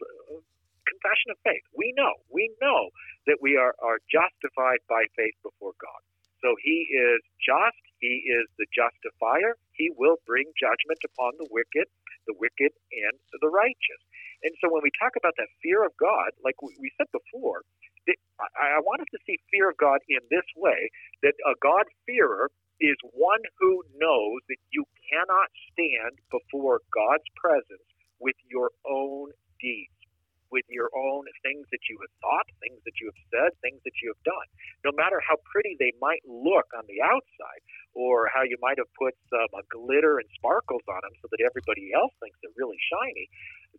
confession of faith. We know, we know that we are, are justified by faith before God. So he is just, he is the justifier. He will bring judgment upon the wicked, the wicked and the righteous. And so when we talk about that fear of God, like we, said before, I, I want us to see fear of God in this way that a God-fearer is one who knows that you cannot stand before God's presence with your own deeds, with your own things that you have thought, things that you have said, things that you have done. No matter how pretty they might look on the outside, or how you might have put some uh, glitter and sparkles on them so that everybody else thinks they're really shiny,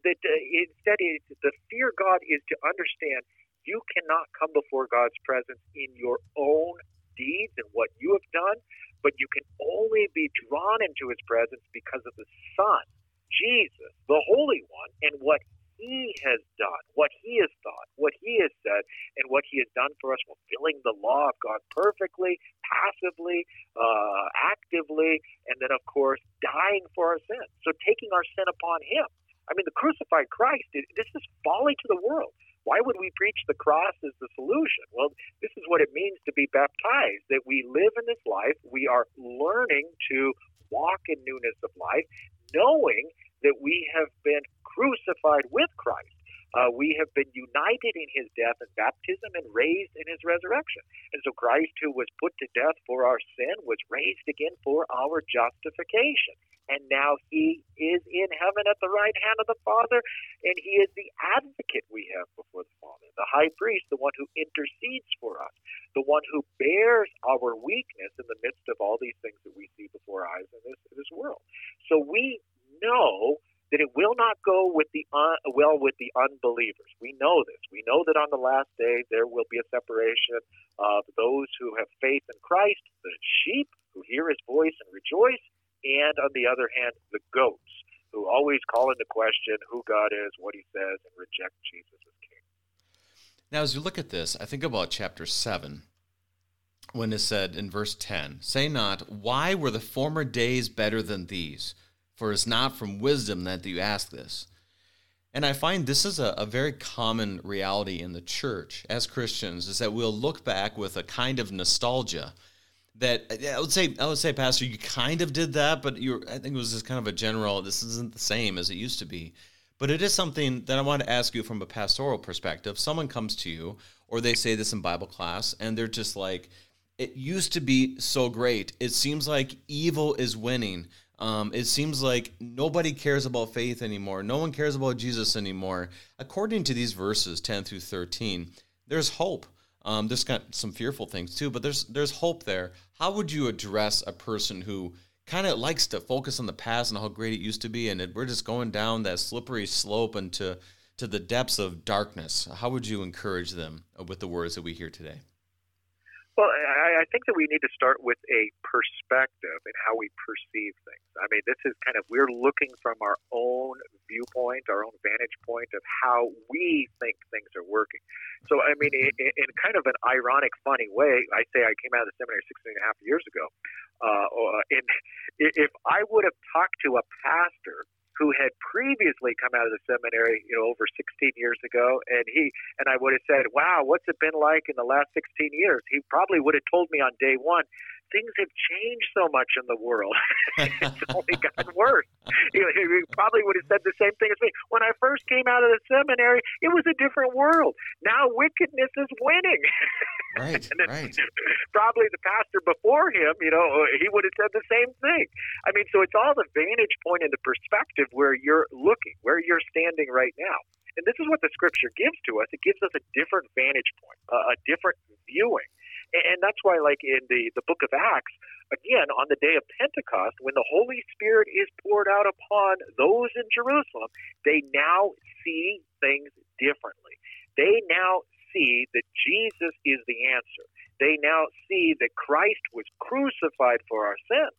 that uh, instead the fear God is to understand you cannot come before God's presence in your own deeds and what you have done, but you can only be drawn into his presence because of the Son, Jesus, the Holy One, and what he has done, what he has thought, what he has said, and what he has done for us, fulfilling the law of God perfectly, passively, uh, actively, and then, of course, dying for our sins. So taking our sin upon him. I mean, the crucified Christ, this is folly to the world. Why would we preach the cross as the solution? Well, this is what it means to be baptized that we live in this life, we are learning to walk in newness of life, knowing that we have been crucified with Christ. Uh, we have been united in his death and baptism and raised in his resurrection. And so Christ, who was put to death for our sin, was raised again for our justification. And now he is in heaven at the right hand of the Father, and he is the advocate we have before the Father, the high priest, the one who intercedes for us, the one who bears our weakness in the midst of all these things that we see before our eyes in this, in this world. So we know that it will not go with the un, well with the unbelievers. We know this. We know that on the last day there will be a separation of those who have faith in Christ, the sheep who hear his voice and rejoice, and on the other hand, the goats who always call into question who God is, what he says, and reject Jesus as king. Now, as you look at this, I think about chapter 7 when it said in verse 10 Say not, Why were the former days better than these? For it's not from wisdom that you ask this. And I find this is a, a, very common reality in the church as Christians is that we'll look back with a kind of nostalgia that I would say I would say Pastor you kind of did that but you I think it was just kind of a general this isn't the same as it used to be. But it is something that I want to ask you from a pastoral perspective. Someone comes to you or they say this in Bible class and they're just like it used to be so great. It seems like evil is winning um, it seems like nobody cares about faith anymore. No one cares about Jesus anymore. According to these verses, 10 through 13, there's hope. Um, there's got some fearful things too, but there's there's hope there. How would you address a person who kind of likes to focus on the past and how great it used to be, and we're just going down that slippery slope into to the depths of darkness? How would you encourage them with the words that we hear today? Well, I, I think that we need to start with a perspective and how we perceive things. I mean, this is kind of, we're looking from our own viewpoint, our own vantage point of how we think things are working. So, I mean, in, in kind of an ironic, funny way, I say I came out of the seminary 16 and a half years ago. Uh, and if I would have talked to a pastor who had previously come out of the seminary, you know, over 16 years ago, and he and I would have said, "Wow, what's it been like in the last 16 years?" He probably would have told me on day one, things have changed so much in the world. it's only gotten worse. He, he, probably would have said the same thing as me. When I first came out of the seminary, it was a different world. Now wickedness is winning. Right, right. Probably the pastor before him, you know, he would have said the same thing. I mean, so it's all the vantage point and the perspective where you're looking, where you're standing right now. And this is what the scripture gives to us. It gives us a different vantage point, uh, a different viewing. And that's why, like in the, the book of Acts, again, on the day of Pentecost, when the Holy Spirit is poured out upon those in Jerusalem, they now see things differently. They now see that Jesus is the answer. They now see that Christ was crucified for our sins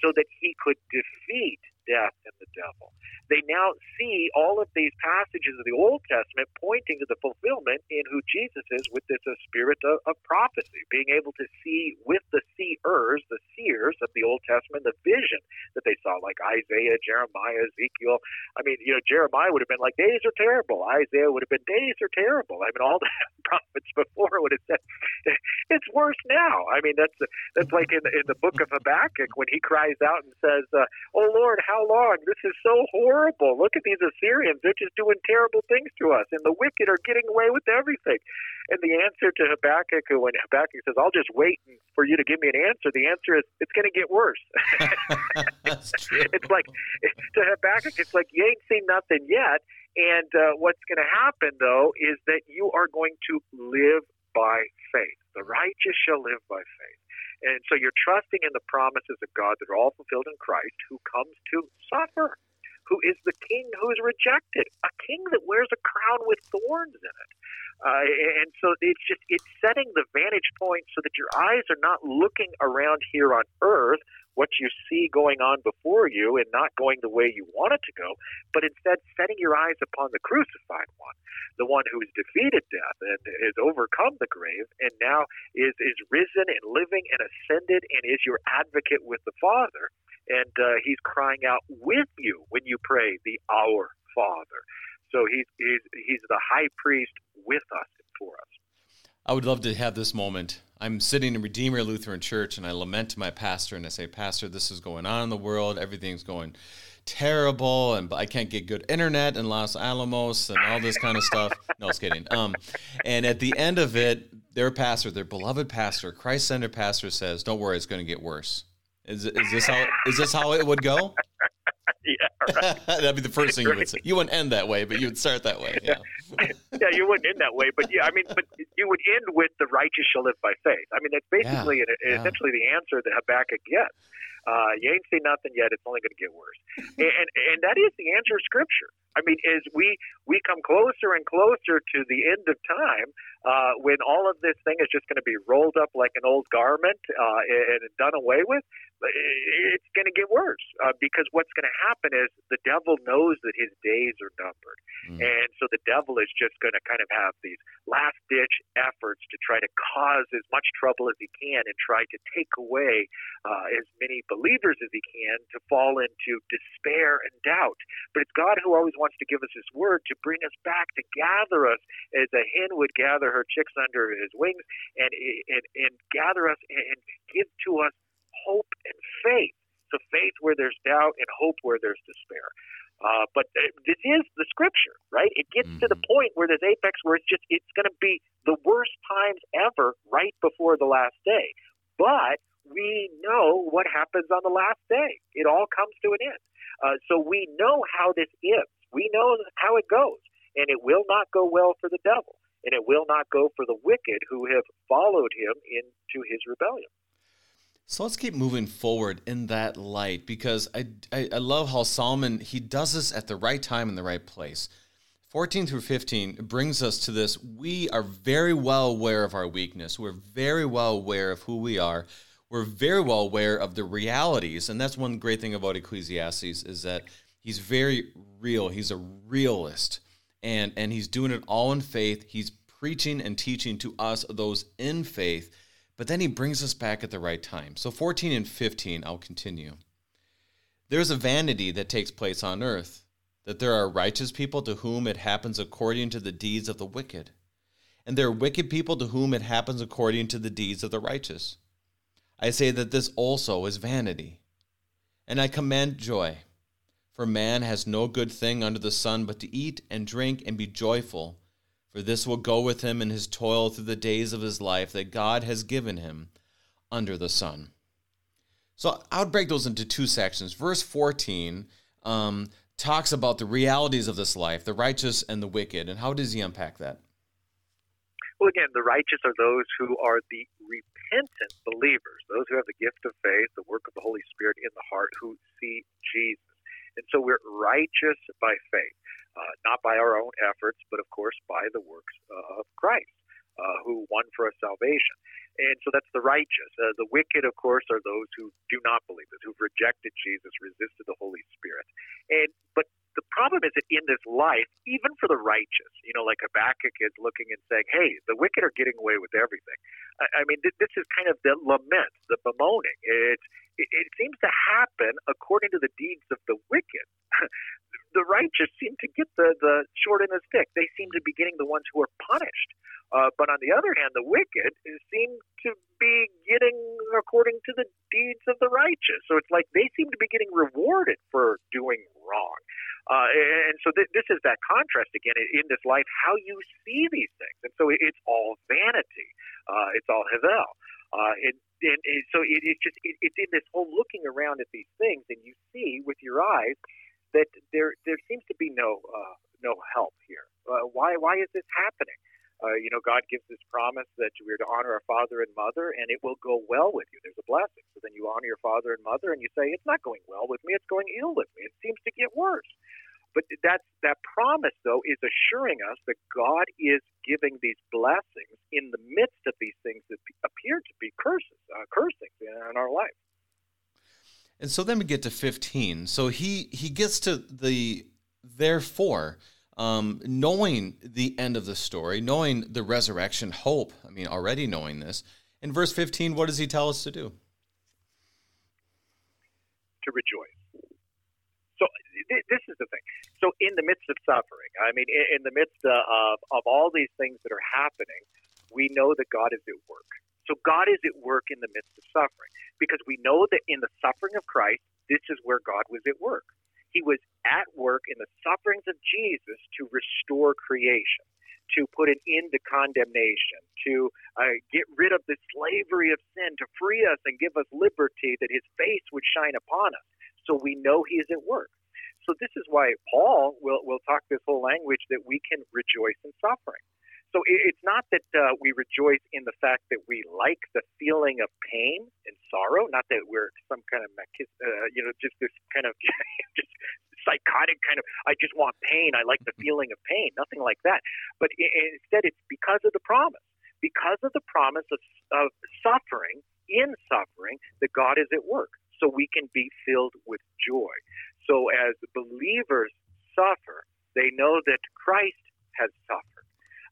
so that he could defeat death and the devil they now see all of these passages of the Old Testament pointing to the fulfillment in who Jesus is with this uh, spirit of, of, prophecy, being able to see with the seers, the seers of the Old Testament, the vision that they saw, like Isaiah, Jeremiah, Ezekiel. I mean, you know, Jeremiah would have been like, days are terrible. Isaiah would have been, days are terrible. I mean, all the prophets before would have said, it's worse now. I mean, that's that's like in, in the book of Habakkuk when he cries out and says, uh, oh Lord, how long? This is so horrible horrible. Look at these Assyrians. They're just doing terrible things to us, and the wicked are getting away with everything. And the answer to Habakkuk, when Habakkuk says, I'll just wait for you to give me an answer, the answer is, it's going to get worse. That's true. it's like, to Habakkuk, it's like, you ain't seen nothing yet. And uh, what's going to happen, though, is that you are going to live by faith. The righteous shall live by faith. And so you're trusting in the promises of God that are all fulfilled in Christ, who comes to suffer who is the king who is rejected, a king that wears a crown with thorns in it. Uh, and so it's just it's setting the vantage point so that your eyes are not looking around here on earth what you see going on before you and not going the way you want it to go, but instead setting your eyes upon the crucified one, the one who has defeated death and has overcome the grave and now is, is risen and living and ascended and is your advocate with the Father. And uh, he's crying out with you when you pray the Our Father. So he's, he's, he's the high priest with us and for us. I would love to have this moment. I'm sitting in Redeemer Lutheran Church and I lament to my pastor and I say, Pastor, this is going on in the world. Everything's going terrible and I can't get good internet in Los Alamos and all this kind of stuff. No, I was kidding. Um, and at the end of it, their pastor, their beloved pastor, Christ centered pastor says, Don't worry, it's going to get worse. Is, is this how is this how it would go? yeah, right. That'd be the first thing you would say. You wouldn't end that way, but you would start that way. Yeah. yeah, you wouldn't end that way, but yeah, I mean, but you would end with the righteous shall live by faith. I mean, that's basically yeah, yeah. essentially the answer that Habakkuk gets. Uh, you ain't seen nothing yet. It's only going to get worse, and, and and that is the answer of Scripture. I mean, as we we come closer and closer to the end of time, uh, when all of this thing is just going to be rolled up like an old garment uh, and done away with, it's going to get worse uh, because what's going to happen is the devil knows that his days are numbered. Mm. And so the devil is just going to kind of have these last ditch efforts to try to cause as much trouble as he can and try to take away uh, as many believers as he can to fall into despair and doubt. But it's God who always wants to give us his word to bring us back, to gather us as a hen would gather her chicks under his wings and, and, and gather us and give to us hope and faith. So faith where there's doubt and hope where there's despair. Uh, but this is the scripture, right? It gets mm-hmm. to the mm-hmm. point where there's apex where it's just it's going to be the worst times ever right before the last day. But we know what happens on the last day. It all comes to an end. Uh, so we know how this ends. We know how it goes, and it will not go well for the devil, and it will not go for the wicked who have followed him into his rebellion. So let's keep moving forward in that light because I, I, I, love how Solomon, he does this at the right time in the right place. 14 through 15 brings us to this. We are very well aware of our weakness. We're very well aware of who we are. We're very well aware of the realities. And that's one great thing about Ecclesiastes is that he's very real. He's a realist. And, and he's doing it all in faith. He's preaching and teaching to us, those in faith but then he brings us back at the right time. So 14 and 15, I'll continue. There's a vanity that takes place on earth, that there are righteous people to whom it happens according to the deeds of the wicked, and there are wicked people to whom it happens according to the deeds of the righteous. I say that this also is vanity. And I command joy, for man has no good thing under the sun but to eat and drink and be joyful for this will go with him in his toil through the days of his life that God has given him under the sun. So I would break those into two sections. Verse 14 um, talks about the realities of this life, the righteous and the wicked. And how does he unpack that? Well, again, the righteous are those who are the repentant believers, those who have the gift of faith, the work of the Holy Spirit in the heart, who see Jesus. And so we're righteous by faith uh, not by our own efforts, but of course by the works of Christ, uh, who won for us salvation. And so that's the righteous. Uh, the wicked, of course, are those who do not believe this, who've rejected Jesus, resisted the Holy Spirit. And but the problem is that in this life, even for the righteous, you know, like Habakkuk is looking and saying, "Hey, the wicked are getting away with everything." I, I mean, th- this is kind of the lament, the bemoaning. It's it, it seems to happen according to the deeds of the wicked. the righteous seem to get the, the short end of the stick. They seem to be getting the ones who are punished. Uh, but on the other hand, the wicked seem to be getting according to the deeds of the righteous. So it's like they seem to be getting rewarded for doing wrong. Uh, and so th- this is that contrast again in this life, how you see these things. And so it's all vanity. Uh, it's all havel. Uh, and, and, and so it, it's just it, it's in this whole looking around at these things, and you see with your eyes that there there seems to be no uh, no help here. Uh, why why is this happening? Uh, you know, God gives this promise that we're to honor our father and mother, and it will go well with you. There's a blessing. So then you honor your father and mother, and you say, "It's not going well with me. It's going ill with me. It seems to get worse." But that that promise, though, is assuring us that God is giving these blessings in the midst of these things that appear to be curses, uh, cursings in our life. And so then we get to 15. So he he gets to the therefore um, knowing the end of the story, knowing the resurrection hope. I mean, already knowing this. In verse 15, what does he tell us to do? To rejoice. So this is the thing. So in the midst of suffering, I mean, in, the midst uh, of, of all these things that are happening, we know that God is at work. So God is at work in the midst of suffering because we know that in the suffering of Christ, this is where God was at work. He was at work in the sufferings of Jesus to restore creation, to put an end to condemnation, to uh, get rid of the slavery of sin, to free us and give us liberty, that his face would shine upon us. So we know he is at work. So this is why Paul will, will talk this whole language that we can rejoice in suffering. So it's not that uh, we rejoice in the fact that we like the feeling of pain and sorrow, not that we're some kind of, uh, you know, just this kind of just psychotic kind of, I just want pain. I like the feeling of pain. Nothing like that. But instead, it's because of the promise. Because of the promise of, of suffering, in suffering, that God is at work. So we can be filled with joy. So as believers suffer, they know that Christ has suffered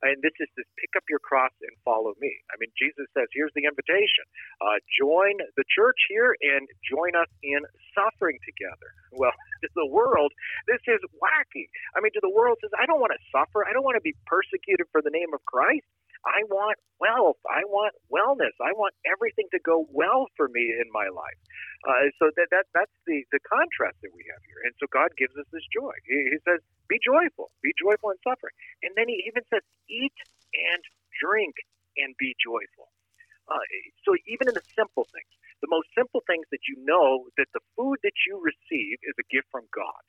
and this is this pick up your cross and follow me. I mean, Jesus says, here's the invitation uh, join the church here and join us in suffering together. Well, to the world, this is wacky. I mean, to the world says, I don't want to suffer. I don't want to be persecuted for the name of Christ. I want wealth. I want wellness. I want everything to go well for me in my life. Uh, so that, that that's the, the contrast that we have here. And so God gives us this joy. He, he says, be joyful. Be joyful in suffering. And then he even says, eat and drink and be joyful. Uh, so even in the simple things, the most simple things that you know that the food that you receive is a gift from God.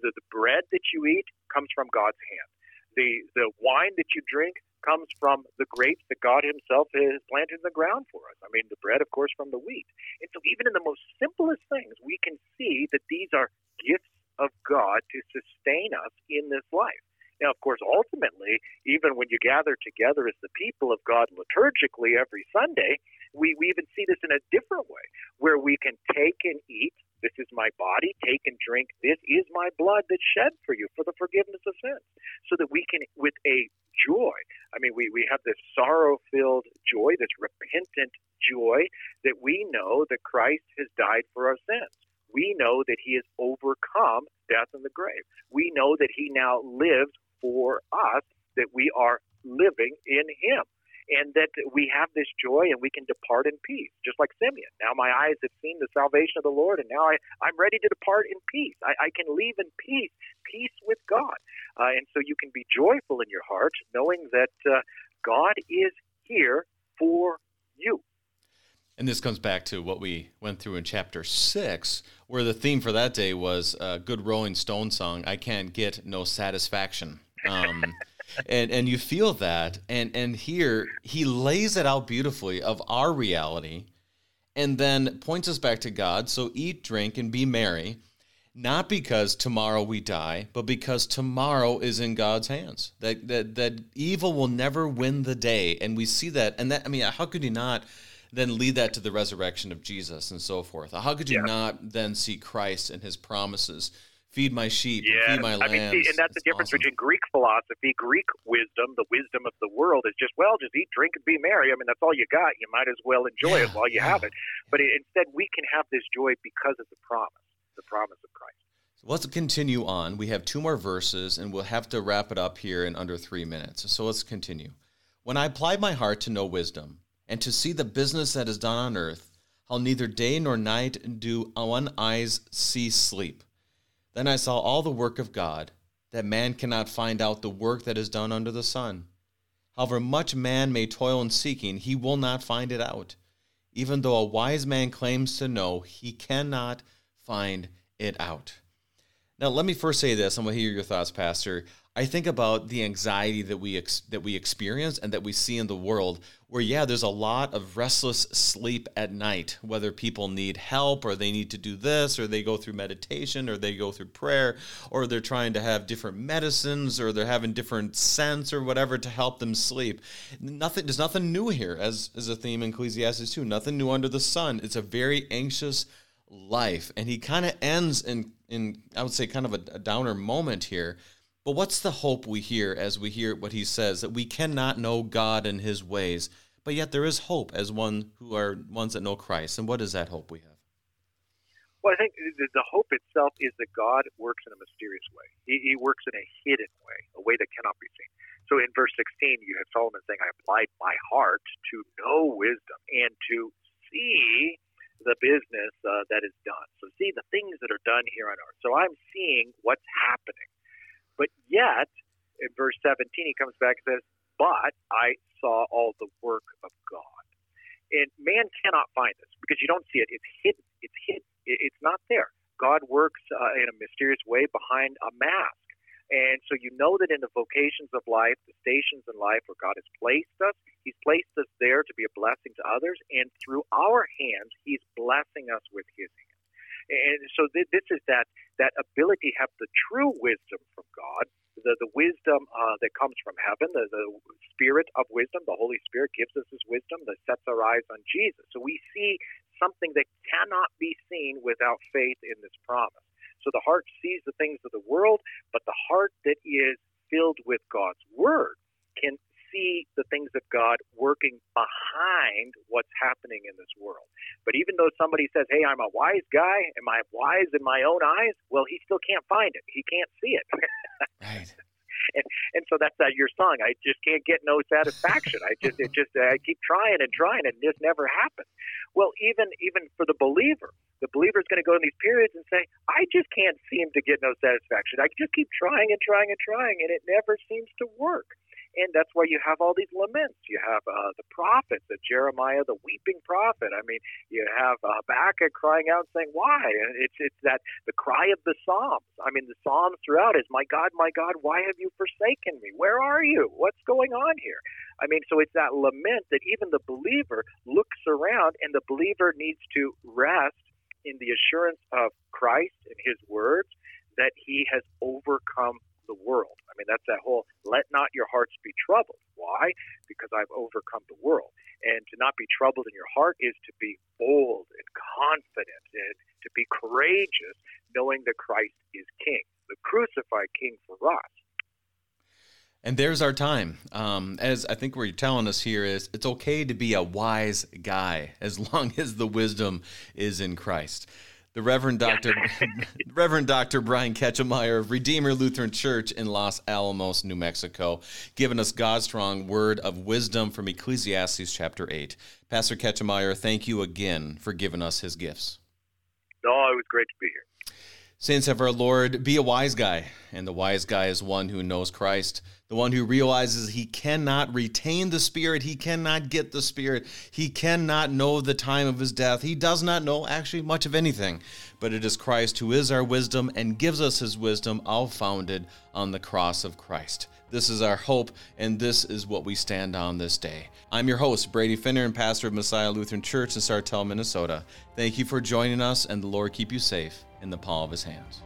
The, the bread that you eat comes from God's hand. The the wine that you drink comes from the grapes that God Himself has planted in the ground for us. I mean, the bread, of course, from the wheat. And so, even in the most simplest things, we can see that these are gifts of God to sustain us in this life. Now, of course, ultimately, even when you gather together as the people of God liturgically every Sunday, we, we even see this in a different way, where we can take and eat. This is my body. Take and drink. This is my blood that's shed for you for the forgiveness of sins. So that we can, with a joy, I mean, we, we have this sorrow filled joy, this repentant joy, that we know that Christ has died for our sins. We know that he has overcome death and the grave. We know that he now lives for us, that we are living in him and that we have this joy and we can depart in peace, just like Simeon. Now my eyes have seen the salvation of the Lord, and now I, I'm ready to depart in peace. I, I can leave in peace, peace with God. Uh, and so you can be joyful in your heart, knowing that uh, God is here for you. And this comes back to what we went through in chapter six, where the theme for that day was a good Rolling Stone song, I Can't Get No Satisfaction. Um, and and you feel that. And and here he lays it out beautifully of our reality and then points us back to God. So eat drink and be merry. Not because tomorrow we die but because tomorrow is in God's hands. That that that evil will never win the day. And we see that. And that I mean how could you not then lead that to the resurrection of Jesus and so forth? How could you yeah. not then see Christ and his promises feed my sheep, yeah. feed my lambs. I mean, see, and that's the difference awesome. between Greek philosophy, Greek wisdom, the wisdom of the world is just, well, just eat, drink, and be merry. I mean, that's all you got. You might as well enjoy yeah, it while you yeah. have it. But instead, we can have this joy because of the promise, the promise of Christ. So let's continue on. We have two more verses, and we'll have to wrap it up here in under three minutes. So let's continue. When I applied my heart to know wisdom, and to see the business that is done on earth, how neither day nor night do one eyes see sleep then I saw all the work of God, that man cannot find out the work that is done under the sun. However much man may toil in seeking, he will not find it out. Even though a wise man claims to know, he cannot find it out. Now, let me first say this. I'm going to hear your thoughts, Pastor. I think about the anxiety that we ex- that we experience and that we see in the world where yeah there's a lot of restless sleep at night whether people need help or they need to do this or they go through meditation or they go through prayer or they're trying to have different medicines or they're having different scents or whatever to help them sleep nothing there's nothing new here as as a theme in Ecclesiastes 2 nothing new under the sun it's a very anxious life. And he kind of ends in, in, I would say, kind of a, a downer moment here. But what's the hope we hear as we hear what he says that we cannot know God and his ways, but yet there is hope as one who are ones that know Christ. And what is that hope we have? Well, I think the hope itself is that God works in a mysterious way. He, he works in a hidden way, a way that cannot be seen. So in verse 16, you have Solomon saying, I applied my heart to know wisdom and to see the business uh, that is done. So see the things that are done here on earth. So I'm seeing what's happening. But yet, in verse 17, he comes back and says, But I saw all the work of God. And man cannot find this because you don't see it. It's hidden. It's hidden. It's not there. God works uh, in a mysterious way behind a mask. And so you know that in the vocations of life, the stations in life where God has placed us, He's placed us there to be a blessing to others. And through our hands, He's blessing us with His hands. And so th- this is that, that ability have the true wisdom from God, the, the wisdom uh, that comes from heaven, the, the spirit of wisdom, the Holy Spirit gives us His wisdom that sets our eyes on Jesus. So we see something that cannot be seen without faith in this promise. So the heart sees the things of the world, but the heart that is filled with God's word can see the things of God working behind what's happening in this world. But even though somebody says, Hey, I'm a wise guy, am I wise in my own eyes? Well, he still can't find it. He can't see it. right. And, and so that's that your song. I just can't get no satisfaction. I just it just I keep trying and trying, and this never happens. Well, even even for the believer, the believer is going to go in these periods and say, I just can't seem to get no satisfaction. I just keep trying and trying and trying, and it never seems to work. And that's why you have all these laments. You have uh, the prophets, the Jeremiah, the weeping prophet. I mean, you have uh, Habakkuk crying out, saying, "Why?" And it's it's that the cry of the Psalms. I mean, the Psalms throughout is, "My God, my God, why have you forsaken me? Where are you? What's going on here?" I mean, so it's that lament that even the believer looks around, and the believer needs to rest in the assurance of Christ and His words that He has overcome the world. I mean, that's that whole let not your hearts be troubled. Why? Because I've overcome the world. And to not be troubled in your heart is to be bold and confident and to be courageous, knowing that Christ is King, the crucified King for us. And there's our time. Um, as I think what you're telling us here is it's okay to be a wise guy as long as the wisdom is in Christ. The Reverend Dr. Reverend Dr. Brian Kachelmeier of Redeemer Lutheran Church in Los Alamos, New Mexico, giving us God's strong word of wisdom from Ecclesiastes chapter 8. Pastor Kachelmeier, thank you again for giving us his gifts. No, it was great to be here. Saints of our Lord, be a wise guy, and the wise guy is one who knows Christ, the one who realizes he cannot retain the Spirit, he cannot get the Spirit, he cannot know the time of his death, he does not know actually much of anything. But it is Christ who is our wisdom and gives us his wisdom, all founded on the cross of Christ. This is our hope, and this is what we stand on this day. I'm your host, Brady Finner, and pastor of Messiah Lutheran Church in Sartell, Minnesota. Thank you for joining us, and the Lord keep you safe in the palm of his hands.